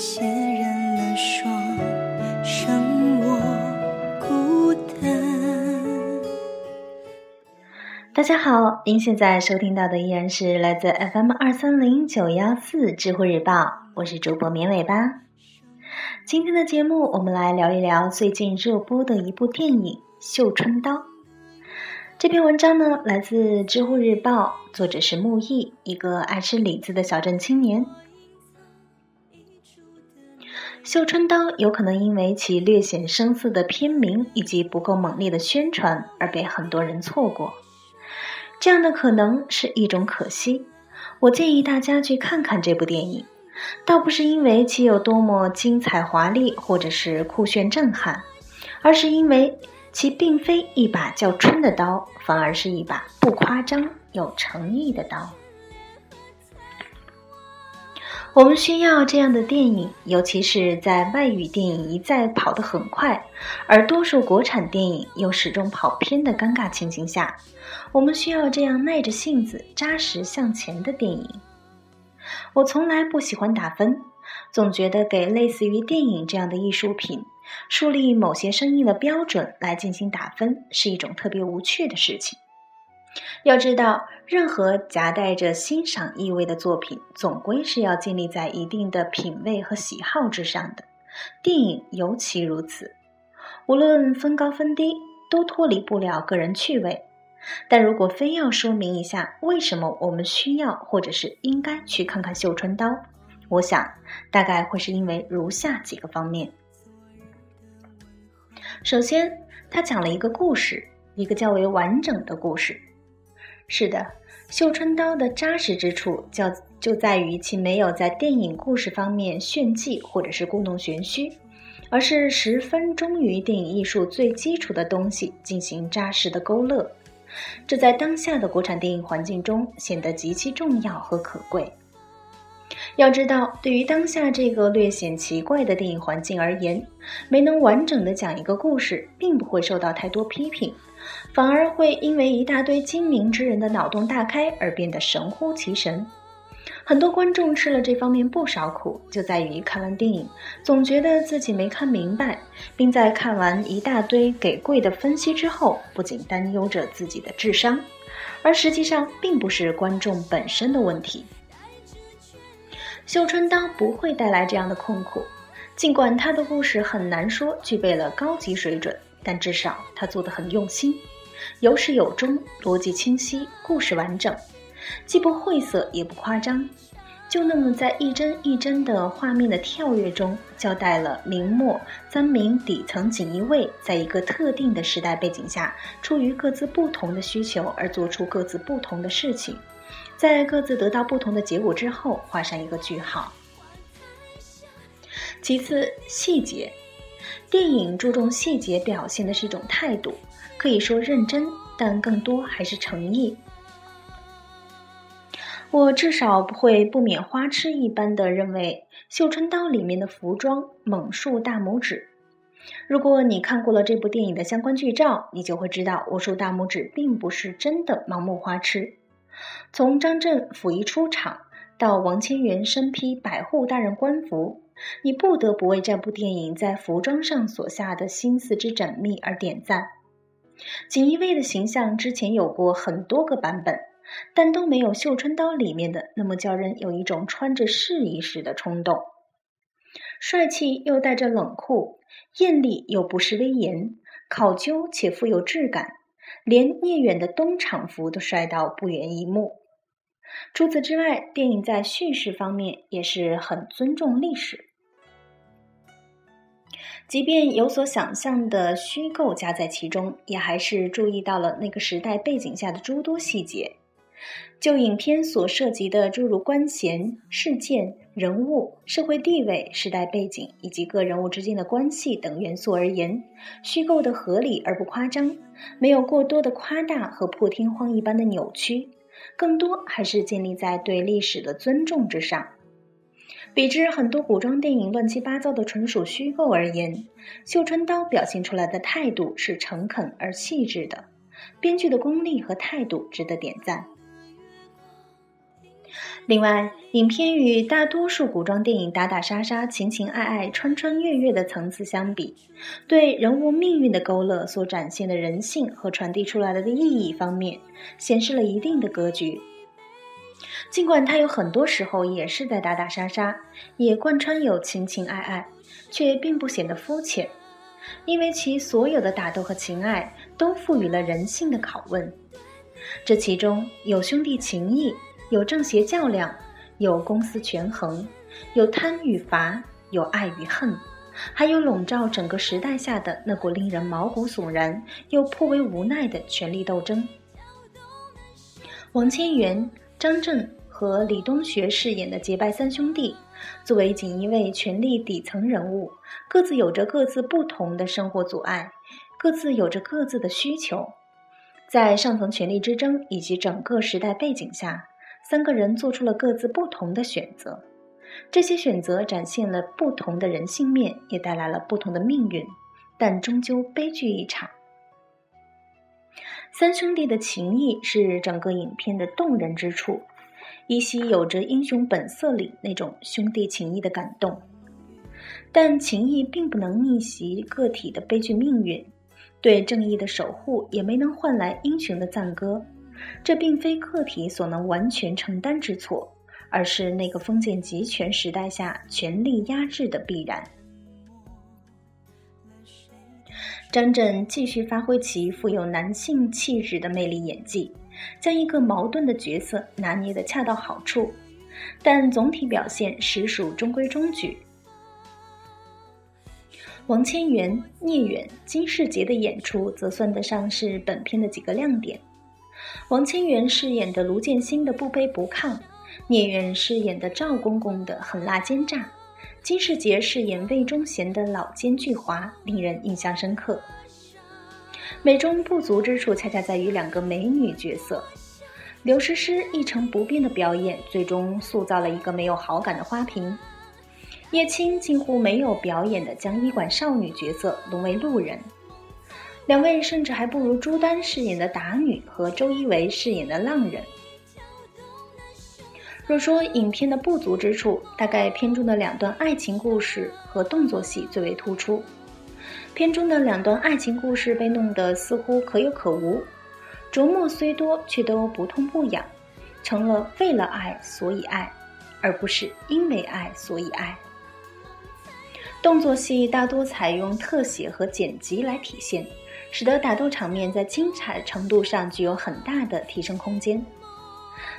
血染了霜，剩我孤单。大家好，您现在收听到的依然是来自 FM 二三零九幺四知乎日报，我是主播绵尾巴。今天的节目，我们来聊一聊最近热播的一部电影《绣春刀》。这篇文章呢，来自知乎日报，作者是木易，一个爱吃李子的小镇青年。绣春刀有可能因为其略显生涩的片名以及不够猛烈的宣传而被很多人错过，这样的可能是一种可惜。我建议大家去看看这部电影，倒不是因为其有多么精彩华丽或者是酷炫震撼，而是因为其并非一把叫春的刀，反而是一把不夸张、有诚意的刀。我们需要这样的电影，尤其是在外语电影一再跑得很快，而多数国产电影又始终跑偏的尴尬情形下，我们需要这样耐着性子扎实向前的电影。我从来不喜欢打分，总觉得给类似于电影这样的艺术品树立某些生硬的标准来进行打分，是一种特别无趣的事情。要知道，任何夹带着欣赏意味的作品，总归是要建立在一定的品味和喜好之上的。电影尤其如此，无论分高分低，都脱离不了个人趣味。但如果非要说明一下为什么我们需要或者是应该去看看《绣春刀》，我想大概会是因为如下几个方面。首先，他讲了一个故事，一个较为完整的故事。是的，《绣春刀》的扎实之处，就就在于其没有在电影故事方面炫技或者是故弄玄虚，而是十分忠于电影艺术最基础的东西进行扎实的勾勒。这在当下的国产电影环境中显得极其重要和可贵。要知道，对于当下这个略显奇怪的电影环境而言，没能完整的讲一个故事，并不会受到太多批评。反而会因为一大堆精明之人的脑洞大开而变得神乎其神。很多观众吃了这方面不少苦，就在于看完电影总觉得自己没看明白，并在看完一大堆给贵的分析之后，不仅担忧着自己的智商，而实际上并不是观众本身的问题。《绣春刀》不会带来这样的痛苦，尽管他的故事很难说具备了高级水准。但至少他做得很用心，有始有终，逻辑清晰，故事完整，既不晦涩也不夸张，就那么在一帧一帧的画面的跳跃中，交代了明末三名底层锦衣卫在一个特定的时代背景下，出于各自不同的需求而做出各自不同的事情，在各自得到不同的结果之后，画上一个句号。其次，细节。电影注重细节表现的是一种态度，可以说认真，但更多还是诚意。我至少不会不免花痴一般的认为《绣春刀》里面的服装猛竖大拇指。如果你看过了这部电影的相关剧照，你就会知道我竖大拇指并不是真的盲目花痴。从张震甫一出场到王千源身披百户大人官服。你不得不为这部电影在服装上所下的心思之缜密而点赞。锦衣卫的形象之前有过很多个版本，但都没有《绣春刀》里面的那么叫人有一种穿着试一试的冲动。帅气又带着冷酷，艳丽又不失威严，考究且富有质感，连聂远的东厂服都帅到不远一目。除此之外，电影在叙事方面也是很尊重历史。即便有所想象的虚构加在其中，也还是注意到了那个时代背景下的诸多细节。就影片所涉及的诸如官衔、事件、人物、社会地位、时代背景以及各人物之间的关系等元素而言，虚构的合理而不夸张，没有过多的夸大和破天荒一般的扭曲，更多还是建立在对历史的尊重之上。比之很多古装电影乱七八糟的纯属虚构而言，《绣春刀》表现出来的态度是诚恳而细致的，编剧的功力和态度值得点赞。另外，影片与大多数古装电影打打杀杀、情情爱爱、穿穿越越的层次相比，对人物命运的勾勒所展现的人性和传递出来的意义方面，显示了一定的格局。尽管他有很多时候也是在打打杀杀，也贯穿有情情爱爱，却并不显得肤浅，因为其所有的打斗和情爱都赋予了人性的拷问。这其中有兄弟情谊。有正邪较量，有公私权衡，有贪与罚，有爱与恨，还有笼罩整个时代下的那股令人毛骨悚然又颇为无奈的权力斗争。王千源、张震和李东学饰演的结拜三兄弟，作为锦衣卫权力底层人物，各自有着各自不同的生活阻碍，各自有着各自的需求，在上层权力之争以及整个时代背景下。三个人做出了各自不同的选择，这些选择展现了不同的人性面，也带来了不同的命运，但终究悲剧一场。三兄弟的情谊是整个影片的动人之处，依稀有着英雄本色里那种兄弟情谊的感动，但情谊并不能逆袭个体的悲剧命运，对正义的守护也没能换来英雄的赞歌。这并非个体所能完全承担之错，而是那个封建集权时代下权力压制的必然。张震继续发挥其富有男性气质的魅力演技，将一个矛盾的角色拿捏得恰到好处，但总体表现实属中规中矩。王千源、聂远、金世杰的演出则算得上是本片的几个亮点。王千源饰演的卢建新的不卑不亢，聂远饰演的赵公公的狠辣奸诈，金世杰饰演魏忠贤的老奸巨猾，令人印象深刻。美中不足之处，恰恰在于两个美女角色。刘诗诗一成不变的表演，最终塑造了一个没有好感的花瓶。叶青近乎没有表演的将医馆少女角色沦为路人。两位甚至还不如朱丹饰演的打女和周一围饰演的浪人。若说影片的不足之处，大概片中的两段爱情故事和动作戏最为突出。片中的两段爱情故事被弄得似乎可有可无，琢磨虽多，却都不痛不痒，成了为了爱所以爱，而不是因为爱所以爱。动作戏大多采用特写和剪辑来体现。使得打斗场面在精彩程度上具有很大的提升空间。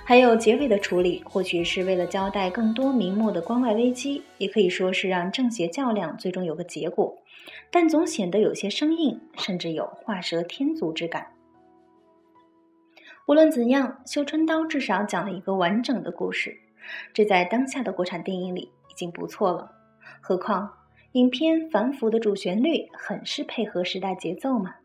还有结尾的处理，或许是为了交代更多明末的关外危机，也可以说是让正邪较量最终有个结果，但总显得有些生硬，甚至有画蛇添足之感。无论怎样，《绣春刀》至少讲了一个完整的故事，这在当下的国产电影里已经不错了。何况，影片繁复的主旋律很是配合时代节奏嘛。